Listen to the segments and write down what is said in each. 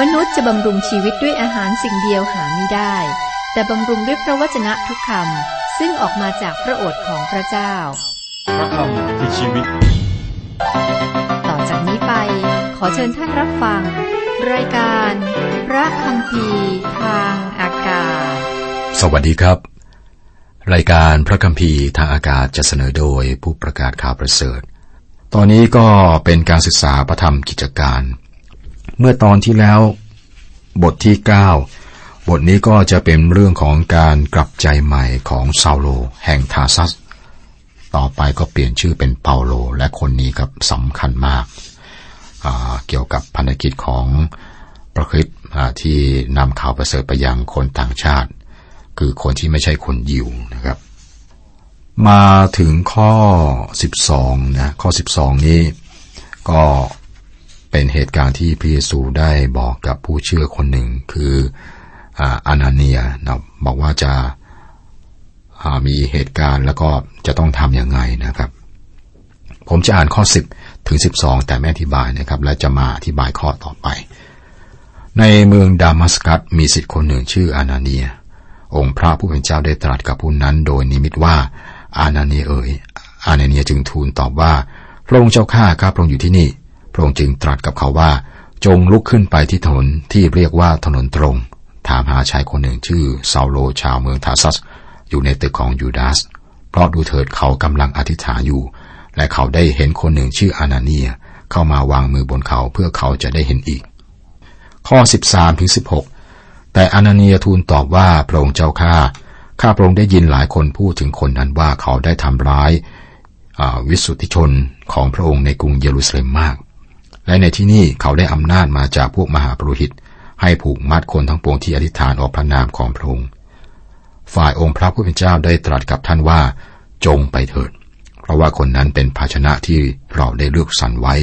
มนุษย์จะบำรุงชีวิตด้วยอาหารสิ่งเดียวหาไม่ได้ แต่บำรุงด้วยพระวจนะทุกคำซึ่งออกมาจากพระโอษฐ์ของพระเจ้า พระคำคือชีวิต ต่อจากนี้ไป ขอเชิญท่านรับฟัง รายการ พระคำพีทางอากาศ สวัสดีครับ รายการพระคัมภีร์ทางอากาศจะเสนอโดยผู้ประกาศข่าวประเสริฐ ตอนนี้ก็เป็นการศึกษาพระธรรมกิจการ เมื่อตอนที่แล้ว บทที่ 9 บทนี้ก็จะเป็นเรื่องของการกลับใจใหม่ของซาโล แห่งทาซัส ต่อไปก็เปลี่ยนชื่อเป็นเปาโล และคนนี้ครับสำคัญมากาเกี่ยวกับพันธกิจของพระคริสต์อ่าที่นำข่าวประเสริฐไปยังคนต่างชาติ คือคนที่ไม่ใช่คนยิวนะครับ มาถึงข้อ 12นะข้อ 12 นี้ก็ เป็นเหตุการณ์ที่พระเยซูได้บอกกับผู้เชื่อคนหนึ่งคืออาอานาเนียนะบอกว่าจะามีเหตุการณ์แล้วก็จะต้องทำอยังไงนะครับ ผมจะอ่านข้อ 10 ถึง 12 แต่ไม่อธิบายนะครับ และจะมาอธิบายข้อต่อไป ในเมืองดามัสกัสมีสิทธิ์คนหนึ่งชื่ออานาเนีย องค์พระผู้เป็นเจ้าได้ตรัสกับผู้นั้นโดยนิมิตว่าอานาเนียเอ๋ยอานาเนียจึงทูลตอบว่าพระองค์เจ้าข้าข้าพระองค์อยู่ที่นี่ ระองค์จึงตรัสกับเขาว่า จงลุกขึ้นไปที่ถนนที่เรียกว่าถนนตรง ถามหาชายคนหนึ่งชื่อซาโลชาวเมืองทาซัส อยู่ในตึกของยูดาส เพราะดูเถิดเขากำลังอธิษฐานอยู่ และเขาได้เห็นคนหนึ่งชื่ออานาเนีย เข้ามาวางมือบนเขาเพื่อเขาจะได้เห็นอีก ข้อ 13ถึง16 แต่อานาเนียทูลตอบว่าพระองค์เจ้าข้าข้าพระองค์ได้ยินหลายคนพูดถึงคนนั้นว่าเขาได้ทำร้ายอวิสุทธิชนของพระองค์ในกรุงเยรูซาเล็มมาก และในที่นี่เขาได้อำนาจมาจากพวกมหาปรุหิต ให้ผูกมัดคนทั้งปวงที่อธิษฐานออกพระนามของพระองค์ ฝ่ายองค์พระผู้เป็นเจ้าได้ตรัสกับท่านว่า จงไปเถิด เพราะว่าคนนั้นเป็นภาชนะที่เราได้เลือกสรรไว้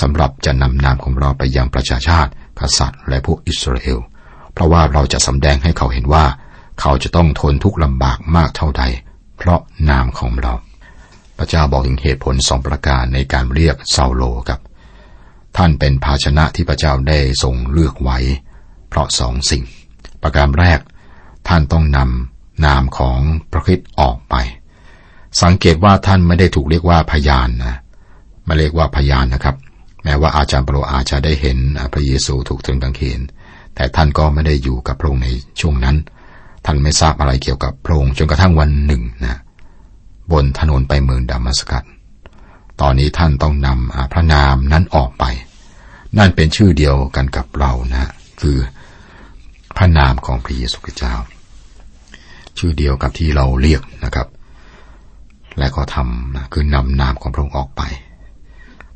สำหรับจะนำนามของเราไปยังประชาชาติ กษัตริย์ และพวกอิสราเอล เพราะว่าเราจะสำแดงให้เขาเห็นว่า เขาจะต้องทนทุกข์ลำบากมากเท่าใด เพราะนามของเรา พระเจ้าบอกถึงเหตุผลสองประการในการเรียกซาโลครับ ท่านเป็นภาชนะที่พระเจ้าได้ทรงเลือกไว้ เพราะสองสิ่ง ประการแรก ท่านต้องนำนามของพระคริสต์ออกไป สังเกตว่าท่านไม่ได้ถูกเรียกว่าพยานนะไม่เรียกว่าพยานนะครับ แม้ว่าอาจารย์เปโลอาจจะได้เห็นพระเยซูถูกตรึงกางเขน แต่ท่านก็ไม่ได้อยู่กับพระองค์ในช่วงนั้น ท่านไม่ทราบอะไรเกี่ยวกับพระองค์จนกระทั่งวันหนึ่งนะบนถนนไปเมืองดามัสกัสตอนนี้ท่านต้องนำพระนามนั้นออกไป นั่นเป็นชื่อเดียวกันกับเรานะ คือพระนามของพระเยซูคริสต์เจ้า ชื่อเดียวกับที่เราเรียกนะครับ และก็ทำนะคือนำนามของพระองค์ออกไป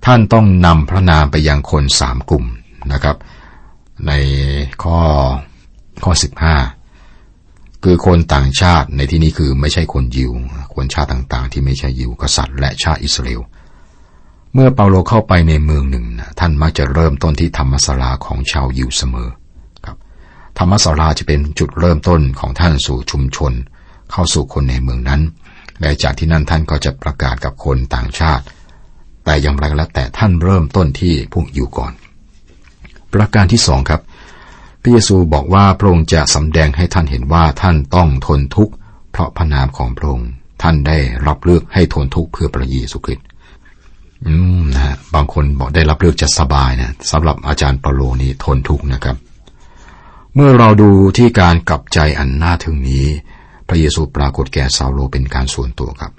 ท่านต้องนำพระนามไปยังคนสามกลุ่มนะครับ ในข้อข้อสิบห้าคือคนต่างชาติในที่นี้คือไม่ใช่คนยิว คนชาติต่างๆ ที่ไม่ใช่ยิวกษัตริย์และชาติอิสราเอล เมื่อเปาโลเข้าไปในเมืองหนึ่งนะท่านมักจะเริ่มต้นที่ธรรมศาลาของชาวยิวเสมอครับ ธรรมศาลาจะเป็นจุดเริ่มต้นของท่านสู่ชุมชน เข้าสู่คนในเมืองนั้น และจากที่นั่นท่านก็จะประกาศกับคนต่างชาติ แต่อย่างไรก็แล้วแต่ท่านเริ่มต้นที่พวกยิวก่อน ประการที่สองครับ พระเยซูบอกว่าพระองค์จะสำแดงให้ท่านเห็นว่าท่านต้องทนทุกข์เพราะพระนามของพระองค์ท่านได้รับเลือกให้ทนทุกข์เพื่อพระเยซูคริสต์ อืมนะบางคนบอกได้รับเลือกจะสบายนะสำหรับอาจารย์เปาโลนี่ทนทุกข์นะครับ เมื่อเราดูที่การกลับใจอันน่าทึ่งนี้ พระเยซูปรากฏแก่ซาโลเป็นการส่วนตัวครับ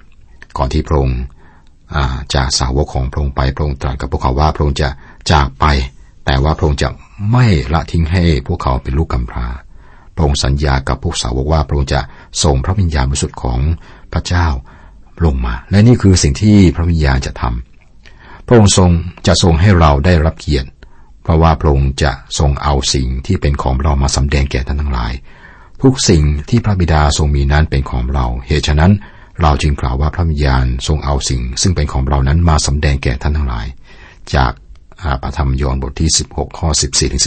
ก่อนที่พระองค์จากสาวกของพระองค์ไปพระองค์ตรัสกับพวกเขาว่าพระองค์จะจากไป แต่ว่าพระองค์จะไม่ละทิ้งให้พวกเขาเป็นลูกกำพร้าพระองค์สัญญากับพวกสาวกว่าพระองค์จะส่งพระวิญญาณบริสุทธิ์ของพระเจ้าลงมา และนี่คือสิ่งที่พระวิญญาณจะทำ พระองค์ทรงจะทรงให้เราได้รับเกียรติ เพราะว่าพระองค์จะทรงเอาสิ่งที่เป็นของเรามาสำแดงแก่ท่านทั้งหลาย ทุกสิ่งที่พระบิดาทรงมีนั้นเป็นของเรา เหตุฉะนั้นเราจึงกล่าวว่าพระวิญญาณทรงเอาสิ่ง ซึ่งเป็นของเรานั้นมาสำแดงแก่ท่านทั้งหลาย จากอาปฐมยอห์นบทที่ 16 ข้อ 14ถึง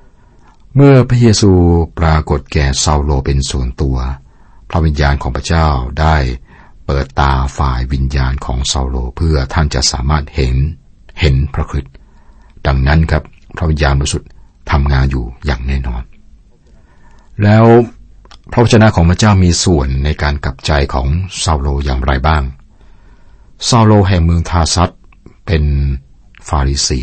15 เมื่อพระเยซูปรากฏแก่ซาโลเป็นส่วนตัว พระวิญญาณของพระเจ้าได้ เปิดตาฝ่ายวิญญาณของซาโลเพื่อท่านจะสามารถเห็นเห็นพระคริสต์ดังนั้นครับพระวิญญาณบริสุทธิ์ทำงานอยู่อย่างแน่นอน แล้วพระวจนะของพระเจ้ามีส่วนในการกลับใจของซาโลอย่างไรบ้างซาโลแห่งเมืองทาร์ซัสเป็นฟาริสี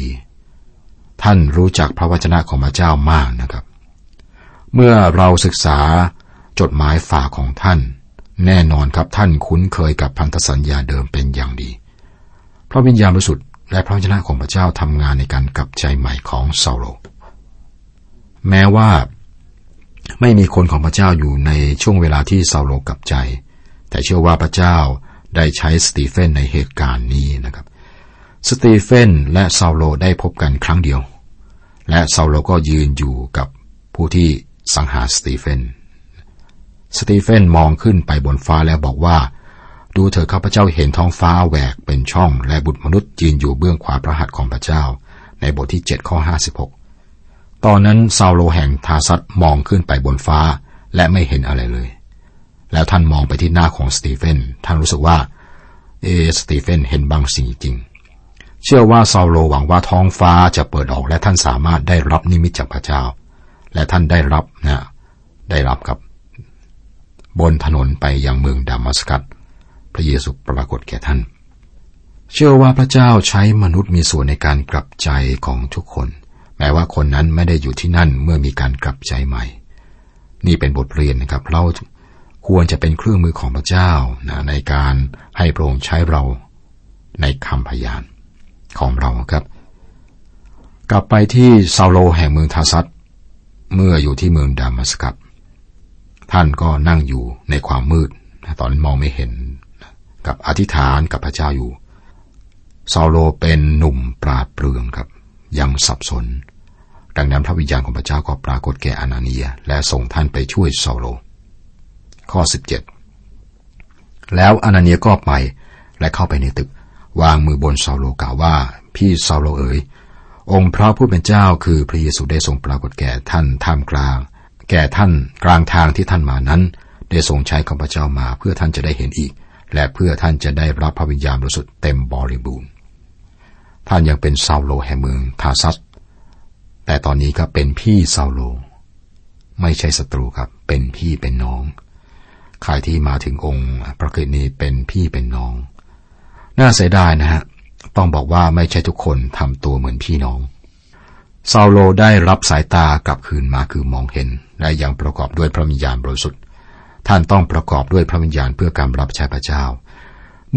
ท่านรู้จักพระวจนะของพระเจ้ามากนะครับ เมื่อเราศึกษาจดหมายฝากของท่าน แน่นอนครับท่านคุ้นเคยกับพันธสัญญาเดิมเป็นอย่างดี เพราะวิญญาณบริสุทธิ์และพระวจนะของพระเจ้าทำงานในการกลับใจใหม่ของซาโลแม้ว่าไม่มีคนของพระเจ้าอยู่ในช่วงเวลาที่ซาโลกลับใจ แต่เชื่อว่าพระเจ้าได้ใช้สตีเฟนในเหตุการณ์นี้นะครับ สตีเฟนและซาโลได้พบกันครั้งเดียว และซาโลก็ยืนอยู่กับผู้ที่สังหารสตีเฟน สตีเฟนมองขึ้นไปบนฟ้าแล้วบอกว่า ดูเถอะข้าพเจ้าเห็นท้องฟ้าแหวกเป็นช่อง และบุตรมนุษย์ยืนอยู่เบื้องขวาพระหัตถ์ของพระเจ้า ในบทที่7ข้อ56 ตอนนั้นซาโลแห่งทาร์ซัสมองขึ้นไปบนฟ้า และไม่เห็นอะไรเลย แล้วท่านมองไปที่หน้าของสตีเฟนท่านรู้สึกว่า เอสตีเฟนเห็นบางสิ่งจริง เชื่อว่าซาโลหวังว่าท้องฟ้าจะเปิดออกและท่านสามารถได้รับนิมิตจากพระเจ้า และท่านได้รับนะ ได้รับกับ บนถนนไปยังเมืองดามัสกัส พระเยซูปรากฏแก่ท่าน เชื่อว่าพระเจ้าใช้มนุษย์มีส่วนในการกลับใจของทุกคน แม้ว่าคนนั้นไม่ได้อยู่ที่นั่นเมื่อมีการกลับใจใหม่ นี่เป็นบทเรียนนะครับเราควรจะเป็นเครื่องมือของพระเจ้านะในการให้พระองค์ใช้เราในคำพยานของเราครับ กลับไปที่ซาโลแห่งเมืองทาซัตเมื่ออยู่ที่เมืองดามัสกัส ท่านก็นั่งอยู่ในความมืด ตอนมองไม่เห็น กับอธิษฐานกับพระเจ้าอยู่ ซาโลเป็นหนุ่มปราดเปรื่องครับ ยังสับสน ดังนั้นพระวิญญาณของพระเจ้าก็ปรากฏแก่อนาเนีย และส่งท่านไปช่วยซาโล ข้อ 17 แล้วอานาเนียก็ไปและเข้าไปในตึก วางมือบนซาโลกล่าวว่า พี่ซาโลเอ๋ยองค์พระผู้เป็นเจ้าคือพระเยซูได้ทรงปรากฏแก่ท่านท่ามกลาง แก่ท่านกลางทางที่ท่านมานั้น ได้ทรงใช้ข้าพเจ้ามาเพื่อท่านจะได้เห็นอีก และเพื่อท่านจะได้รับพระวิญญาณบริสุทธิ์เต็มบริบูรณ์ ท่านยังเป็นซาโลแห่งเมืองทาร์ซัสแต่ตอนนี้ก็เป็นพี่ซาโล ไม่ใช่ศัตรูครับ เป็นพี่เป็นน้องใครที่มาถึงองค์พระกินีเป็นพี่เป็นน้อง น่าเสียดายนะฮะ ต้องบอกว่าไม่ใช่ทุกคนทำตัวเหมือนพี่น้อง ซาโลได้รับสายตากลับคืนมาคือมองเห็น และยังประกอบด้วยพระวิญญาณบริสุทธิ์ ท่านต้องประกอบด้วยพระวิญญาณเพื่อการรับใช้พระเจ้า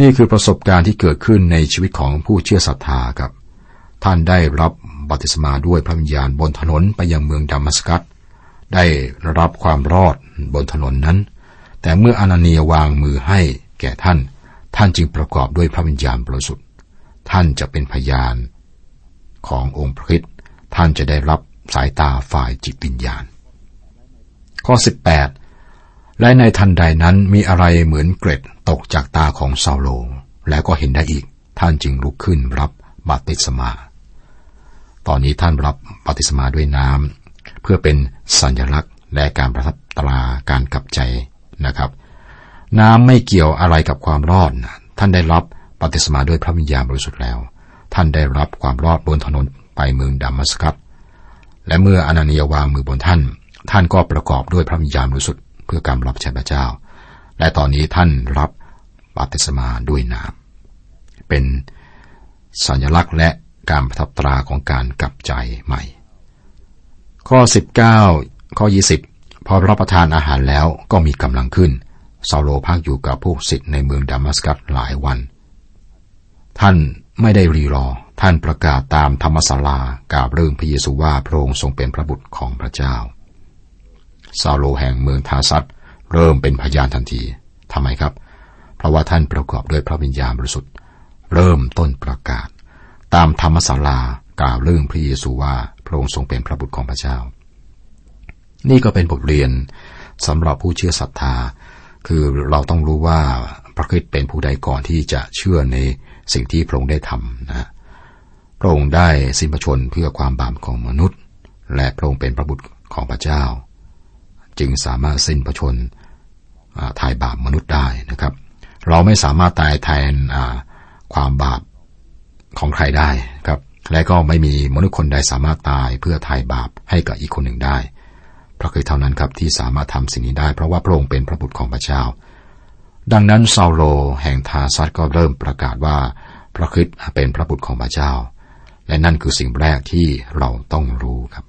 นี่คือประสบการณ์ที่เกิดขึ้นในชีวิตของผู้เชื่อศรัทธาครับ ท่านได้รับบัติศมาด้วยพระวิญญาณบนถนนไปยังเมืองดามัสกัส ได้รับความรอดบนถนนนั้น แต่เมื่ออนาเนียวางมือให้แก่ท่าน ท่านจึงประกอบด้วยพระวิญญาณบริสุทธิ์ ท่านจะเป็นพยานขององค์พระคิด ท่านจะได้รับสายตาฝ่ายจิตวิญญาณ ข้อ 18 และในทันใดนั้นมีอะไรเหมือนเกร็ดตกจากตาของซาโล แล้วก็เห็นได้อีก ท่านจึงลุกขึ้นรับบัติศมา ตอนนี้ท่านรับบัติศมาด้วยน้ำเพื่อเป็นสัญลักษณ์และการประทับตราการกลับใจนะครับ น้ำไม่เกี่ยวอะไรกับความรอด ท่านได้รับบัติศมาด้วยพระวิญญาณบริสุทธิ์แล้ว ท่านได้รับความรอดบนถนน ไปเมืองดามัสกัสและเมื่ออนานียวางมือบนท่าน ท่านก็ประกอบด้วยพระวิญญาณบริสุทธิ์เพื่อการรับใช้พระเจ้า และตอนนี้ท่านรับบัติศมาด้วยน้ำเป็นสัญลักษณ์และการประทับตราของการกลับใจใหม่ ข้อ 19 ข้อ 20 พอรับประทานอาหารแล้วก็มีกำลังขึ้นซาโลพักอยู่กับพวกศิษย์ในเมืองดามัสกัสหลายวัน ท่านไม่ได้รีรอ ท่านประกาศตามธรรมศาลากล่าวเรื่องพระเยซูว่าพระองค์ทรงเป็นพระบุตรของพระเจ้า ซาโลแห่งเมืองทาซัตเริ่มเป็นพยานทันทีทำไมครับ เพราะว่าท่านประกอบด้วยพระวิญญาณบริสุทธิ์ เริ่มต้นประกาศ ตามธรรมศาลากล่าวเรื่องพระเยซูว่าพระองค์ทรงเป็นพระบุตรของพระเจ้า นี่ก็เป็นบทเรียนสำหรับผู้เชื่อศรัทธา คือเราต้องรู้ว่าพระคิดเป็นผู้ใดก่อนที่จะเชื่อในสิ่งที่พระองค์ได้ทำนะ พระองค์ได้สิ้นพระชนเพื่อความบาปของมนุษย์ และพระองค์เป็นพระบุตรของพระเจ้า จึงสามารถสิ้นประชนทายบาปมนุษย์ได้นะครับ เราไม่สามารถตายแทนความบาปของใครได้ครับ และก็ไม่มีมนุษย์คนใดสามารถตายเพื่อไถ่บาปให้กับอีกคนหนึ่งได้พระคริสต์เท่านั้นครับที่สามารถทำสิ่งนี้ได้เพราะว่าพระองค์เป็นพระบุตรของพระเจ้า ดังนั้นซาโลแห่งทาซัดก็เริ่มประกาศว่าพระคริสต์เป็นพระบุตรของพระเจ้า และนั่นคือสิ่งแรกที่เราต้องรู้ครับ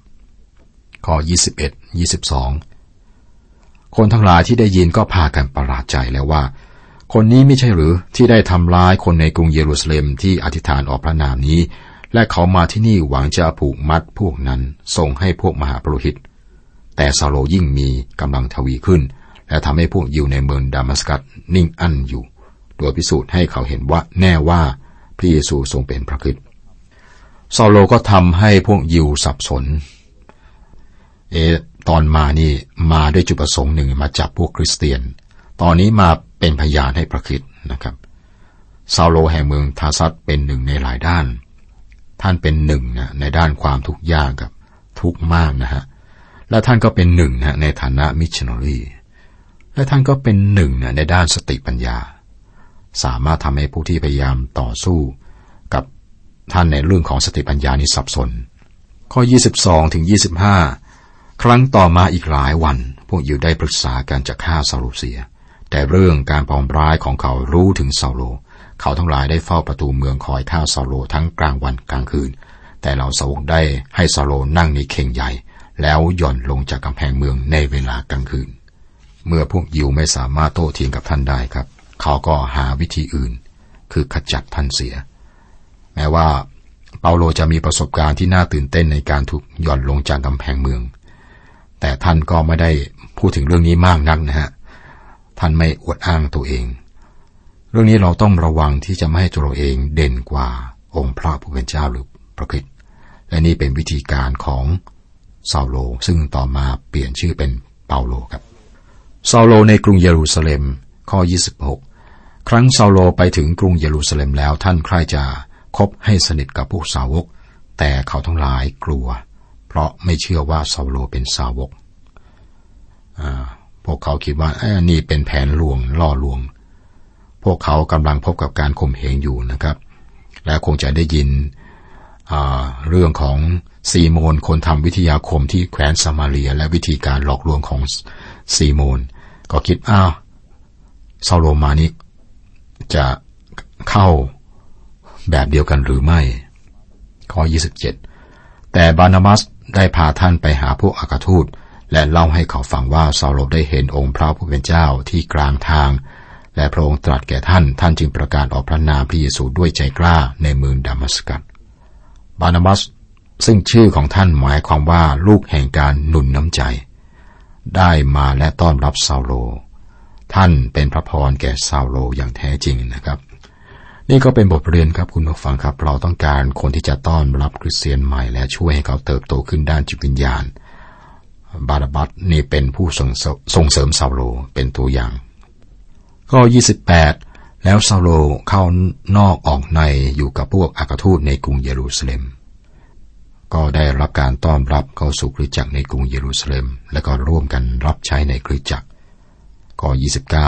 ข้อ 21 22 คนทั้งหลายที่ได้ยินก็พากันประหลาดใจแล้วว่า คนนี้ไม่ใช่หรือที่ได้ทำร้ายคนในกรุงเยรูซาเล็มที่อธิษฐานออกพระนามนี้ และเขามาที่นี่หวังจะผูกมัดพวกนั้นส่งให้พวกมหาปรหิต แต่ซาโลยิ่งมีกำลังทวีขึ้น และทำให้พวกยิวในเมืองดามัสกัสนิ่งอั้นอยู่โดยพิสูจน์ให้เขาเห็นว่าแน่ว่าพระเยซูทรงเป็นพระคริสต์ ซาโลก็ทำให้พวกยิวสับสน เอตอนมานี่มาด้วยจุดประสงค์หนึ่งมาจับพวกคริสเตียน ตอนนี้มาเป็นพยานให้พระคริสต์นะครับซาโลแห่งเมืองทาร์ซัสเป็นหนึ่งในหลายด้าน ท่านเป็นหนึ่งนะในด้านความทุกข์ยากกับทุกข์มากนะฮะ และท่านก็เป็นหนึ่งนะในฐานะมิชชันนารีและท่านก็เป็นหนึ่งนะในด้านสติปัญญา สามารถทำให้ผู้ที่พยายามต่อสู้ ท่านในเรื่องของสติปัญญานี้สับสน ข้อ 22ถึง25 ครั้งต่อมาอีกหลายวัน พวกยิวได้ปรึกษาการจะฆ่าซาโลเสีย แต่เรื่องการปองร้ายของเขารู้ถึงซาโล เขาทั้งหลายได้เฝ้าประตูเมืองคอยฆ่าซาโลทั้งกลางวันกลางคืน แต่เราสาวกได้ให้ซาโลนั่งในเข่งใหญ่ แล้วหย่อนลงจากกำแพงเมืองในเวลากลางคืน เมื่อพวกยิวไม่สามารถโต้เถียงกับท่านได้ครับ เขาก็หาวิธีอื่น คือขจัดท่านเสีย แม้ว่า เปาโลจะมีประสบการณ์ที่น่าตื่นเต้นในการถูกหย่อนลงจากกำแพงเมือง แต่ท่านก็ไม่ได้พูดถึงเรื่องนี้มากนักนะฮะ ท่านไม่อวดอ้างตัวเอง เรื่องนี้เราต้องระวังที่จะไม่ให้ตัวเราเองเด่นกว่าองค์พระผู้เป็นเจ้าหรือพระคริสต์และนี่เป็นวิธีการของซาโล ซึ่งต่อมาเปลี่ยนชื่อเป็นเปาโลครับซาโลในกรุงเยรูซาเล็มข้อ 26 ครั้งซาโลไปถึงกรุงเยรูซาเล็มแล้วท่านใคร่จะ คบให้สนิทกับพวกสาวก แต่เขาทั้งหลายกลัว เพราะไม่เชื่อว่าซาโลเป็นสาวก พวกเขาคิดว่าอ้นี่เป็นแผนลวงล่อลวง พวกเขากำลังพบกับการข่มเหงอยู่นะครับ และคงจะได้ยินเรื่องของซีโมนคนทำวิทยาคมที่แคว้นซามาเรีย และวิธีการหลอกลวงของซีโมน ก็คิดอ้าวซาโลมานี้จะเข้า แบบเดียวกันหรือไม่ ข้อ 27 แต่บานามัสได้พาท่านไปหาพวกอากาทูต และเล่าให้เขาฟังว่าซาโลได้เห็นองค์พระผู้เป็นเจ้าที่กลางทาง และพระองค์ตรัสแก่ท่าน ท่านจึงประกาศออกพระนามพระเยซูด้วยใจกล้าในเมืองดามัสกัส บานามัสซึ่งชื่อของท่านหมายความว่าลูกแห่งการหนุนน้ำใจ ได้มาและต้อนรับซาโล ท่านเป็นพระพรแก่ซาโลอย่างแท้จริงนะครับ นี่ก็เป็นบทเรียนครับคุณผู้ฟังครับ เราต้องการคนที่จะต้อนรับคริสเตียนใหม่และช่วยให้เขาเติบโตขึ้นด้านจิตวิญญาณ บาราบัตนี่เป็นผู้ส่งเสริมซาโลเป็นตัวอย่างก็28 แล้วซาโลเข้านอกออกในอยู่กับพวกอากาทูตในกรุงเยรูซาเล็ม ก็ได้รับการต้อนรับเข้าสู่คริสตจักรในกรุงเยรูซาเล็ม และก็ร่วมกันรับใช้ในคริสตจักรก็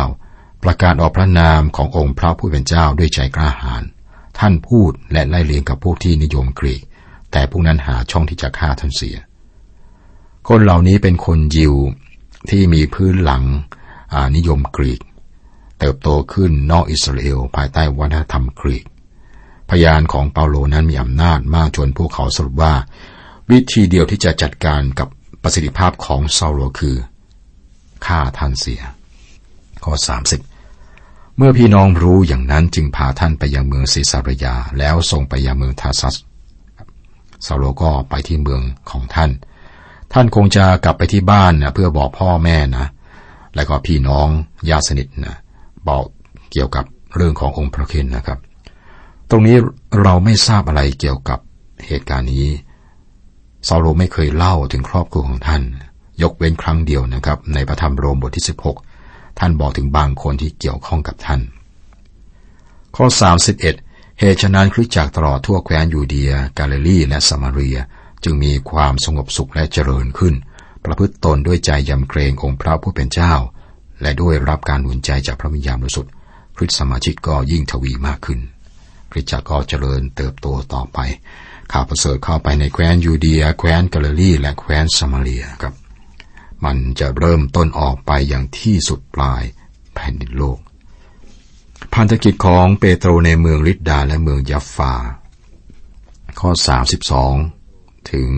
29 ประกาศออกพระนามขององค์พระผู้เป็นเจ้าด้วยใจกล้าหาญท่านพูดและไล่เลียงกับพวกที่นิยมกรีก แต่พวกนั้นหาช่องที่จะฆ่าท่านเสีย คนเหล่านี้เป็นคนยิวที่มีพื้นหลังนิยมกรีก เติบโตขึ้นนอกอิสราเอลภายใต้วัฒนธรรมกรีก พยานของเปาโลนั้นมีอำนาจมากจนพวกเขาสรุปว่า วิธีเดียวที่จะจัดการกับประสิทธิภาพของซาโลคือฆ่าท่านเสียข้อ30 เมื่อพี่น้องรู้อย่างนั้นจึงพาท่านไปยังเมืองซิซารยา แล้วส่งไปยังเมืองทาซัสซาโลก็ไปที่เมืองของท่าน ท่านคงจะกลับไปที่บ้านนะเพื่อบอกพ่อแม่นะ แล้วก็พี่น้องญาติสนิทนะบอกเกี่ยวกับเรื่องขององค์พระคินนะครับ ตรงนี้เราไม่ทราบอะไรเกี่ยวกับเหตุการณ์นี้ซาโลไม่เคยเล่าถึงครอบครัวของท่าน ยกเว้นครั้งเดียวนะครับ ในพระธรรมโรมบทที่ 16 ท่านบอกถึงบางคนที่เกี่ยวข้องกับท่าน ข้อ 31 เหตุฉะนั้นคริสตจักรตลอดทั่วแคว้นยูเดีย กาลิลีและสมาเรีย จึงมีความสงบสุขและเจริญขึ้น ประพฤติตนด้วยใจยำเกรงองค์พระผู้เป็นเจ้า และด้วยรับการหนุนใจจากพระวิญญาณบริสุทธิ์คริสตสมาชิกก็ยิ่งทวีมากขึ้นคริสตจักรก็เจริญเติบโตต่อไปข่าวประเสริฐเข้าไปในแคว้นยูเดีย แคว้นกาลิลีและแคว้นสมาเลียครับ มันจะเริ่มต้นออกไปอย่างที่สุดปลายแผ่นดินโลก พันธกิจของเปโตรในเมืองลิดดาและเมืองยัฟา ข้อ 32 ถึง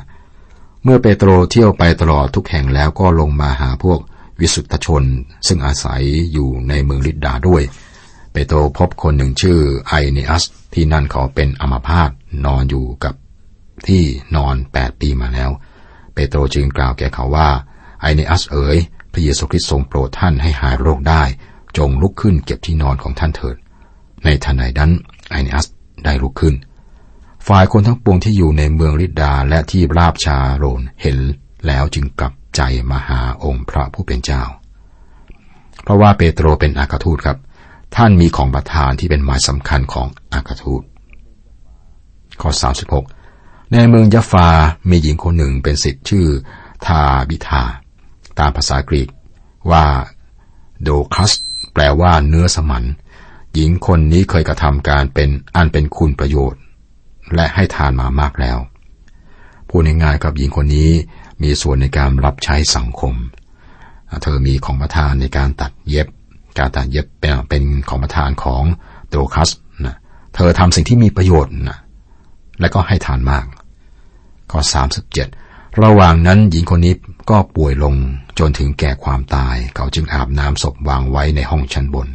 35 เมื่อเปโตรเที่ยวไปตลอดทุกแห่งแล้วก็ลงมาหาพวกวิสุทธชน ซึ่งอาศัยอยู่ในเมืองลิดดาด้วย เปโตรพบคนหนึ่งชื่อไอเนอัส ที่นั่นเขาเป็นอัมาพาตนอนอยู่กับที่นอนแปดปีมาแล้วเโตรจึงกล่าวแก่เขาว่า ไอเนอัสเอ๋ย พระเยซูคริสต์ทรงโปรดท่านให้หายโรคได้ จงลุกขึ้นเก็บที่นอนของท่านเถิด ในทันใดนั้นไอเนอัสได้ลุกขึ้น ฝ่ายคนทั้งปวงที่อยู่ในเมืองลิดดาและที่ราบชาโรนเห็นแล้วจึงกลับใจมาหาองค์พระผู้เป็นเจ้า เพราะว่าเปโตรเป็นอากาทูตครับ ท่านมีของประทานที่เป็นหมายสำคัญของอากาทูตข้อ36 ในเมืองยะฟามีหญิงคนหนึ่งเป็นสิทธิ์ชื่อทาบิทา ตามภาษากรีกว่าโดคัส แปลว่าเนื้อสมันหญิงคนนี้เคยกระทำการเป็นอันเป็นคุณประโยชน์ และให้ทานมามากแล้ว พูดง่ายๆกับหญิงคนนี้มีส่วนในการรับใช้สังคม เธอมีของประทานในการตัดเย็บ การตัดเย็บเป็นของประทานของโดคัสนะเธอทำสิ่งที่มีประโยชน์นะและก็ให้ทานมาก ข้อ 37 ระหว่างนั้นหญิงคนนี้ก็ป่วยลงจนถึงแก่ความตาย เขาจึงอาบน้ำศพวางไว้ในห้องชั้นบน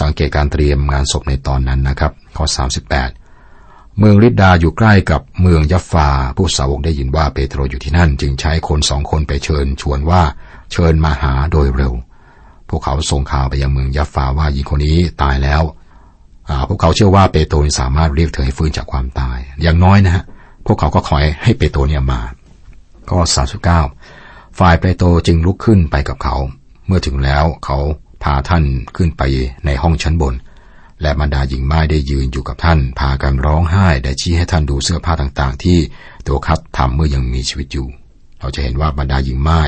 สังเกตการเตรียมงานศพในตอนนั้นนะครับ ข้อ 38 เมืองลิดดาอยู่ใกล้กับเมืองยัฟฟา ผู้สาวกได้ยินว่าเปโตรอยู่ที่นั่น จึงใช้คนสองคนไปเชิญชวนว่าเชิญมาหาโดยเร็ว พวกเขาส่งข่าวไปยังเมืองยัฟฟาว่าหญิงคนนี้ตายแล้วพวกเขาเชื่อว่าเปโตรสามารถเรียกเธอให้ฟื้นจากความตาย อย่างน้อยนะฮะ พวกเขาก็คอยให้เปโตรเนี่ยมาข้อ39 ฝ่ายเปโตรจึงลุกขึ้นไปกับเขา เมื่อถึงแล้วเขาพาท่านขึ้นไปในห้องชั้นบน และบรรดาหญิงไม้ได้ยืนอยู่กับท่าน พากันร้องไห้ได้ชี้ให้ท่านดูเสื้อผ้าต่างๆ ที่ตัวคัดทำเมื่อยังมีชีวิตอยู่ เราจะเห็นว่าบรรดาหญิงไม้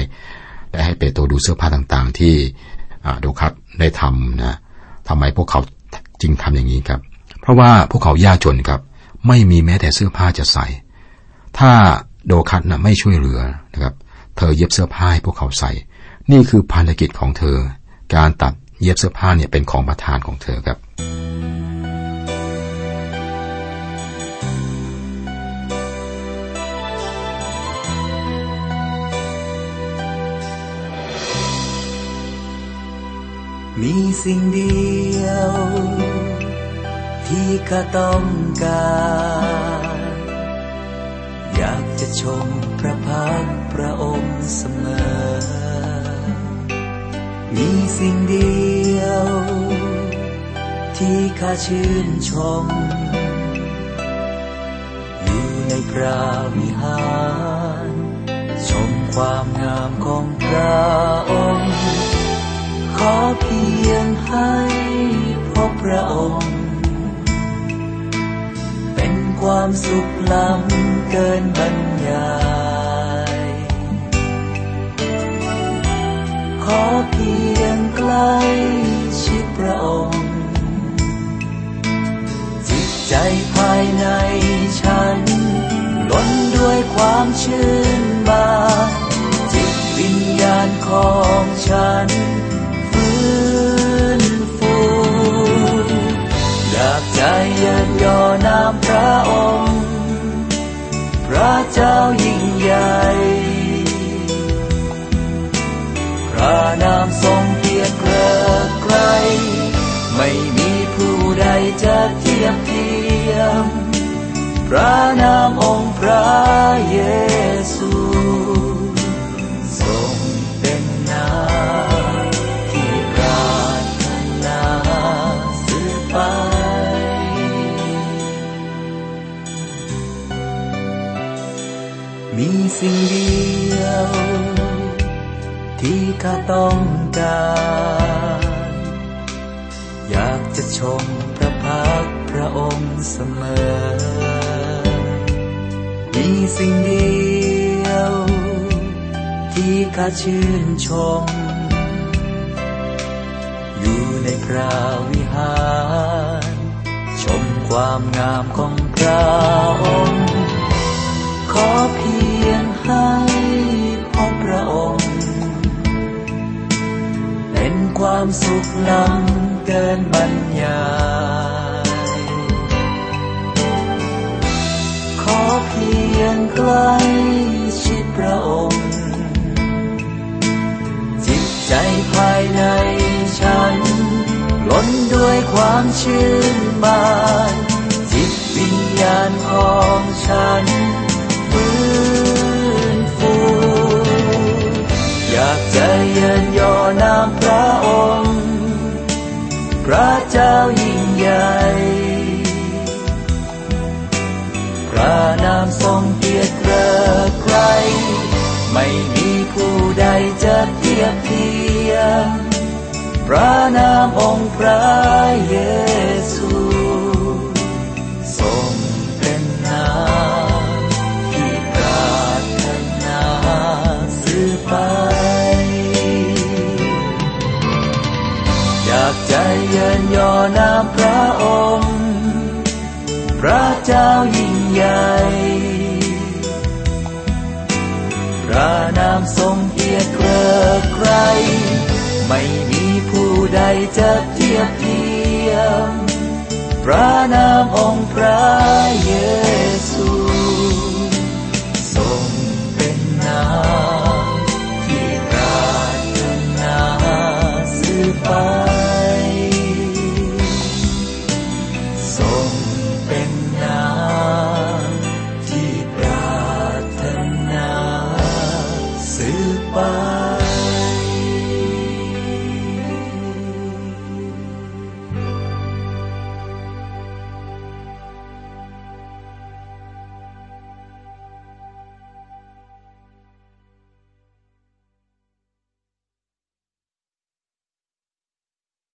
ได้ให้เปโตรดูเสื้อผ้าต่างๆ ที่โดคัดได้ทำนะทำไมพวกเขาจึงทำอย่างนี้ครับ เพราะว่าพวกเขายากจนครับ ไม่มีแม้แต่เสื้อผ้าจะใส่ ถ้าโดคัตนะไม่ช่วยเหลือนะครับ เธอเย็บเสื้อผ้าให้พวกเขาใส่ นี่คือภารกิจของเธอ การตัดเย็บเสื้อผ้าเนี่ยเป็นของประทานของเธอครับมีสิ่งเดียว ที่ข้าต้องการ ชมพระพักพระองค์เสมอ มีสิ่งเดียว ที่ข้าชื่นชม อยู่ในพระวิหาร ชมความงามของพระองค์ ขอเพียงให้พบพระองค์เป็นความสุขล้ำเกินบรร ยายขอเพียงใกล้ชิดพระองค์ จิตใจภายในฉันล้นด้วยความชื่นบานจิตวิญญาณของฉันฟื้นฟูอยากใจเยินยอนามพระองค์ เจ้ายิ่งใหญ่พระนามทรงเกียรติเกริกไกลไม่มีผู้ใดจะเทียบเทียม พระนามองค์พระเยซู ชื่นชม อยู่ในพระวิหาร ชมความงามของพระองค์ ขอเพียงให้พบพระองค์ เป็นความสุขล้ำเกินบรรยายขอเพียงใกล้ายในฉันล้นด้วยความชื่นบานจิตวิญญาณของฉันฟื้นฟูอยากจะเยินยอนามพระองค์ พระเจ้ายิ่งใหญ่พระนามทรง พระนามองค์พระเยซูทรงเป็นนามที่ปรารถนาสื่อไป อยากใจเยินยอนามพระองค์ พระเจ้ายิ่งใหญ่พระนามทรงเกียรติเกริกไรไม่ จะเทียบเทียมพระนามองค์พระ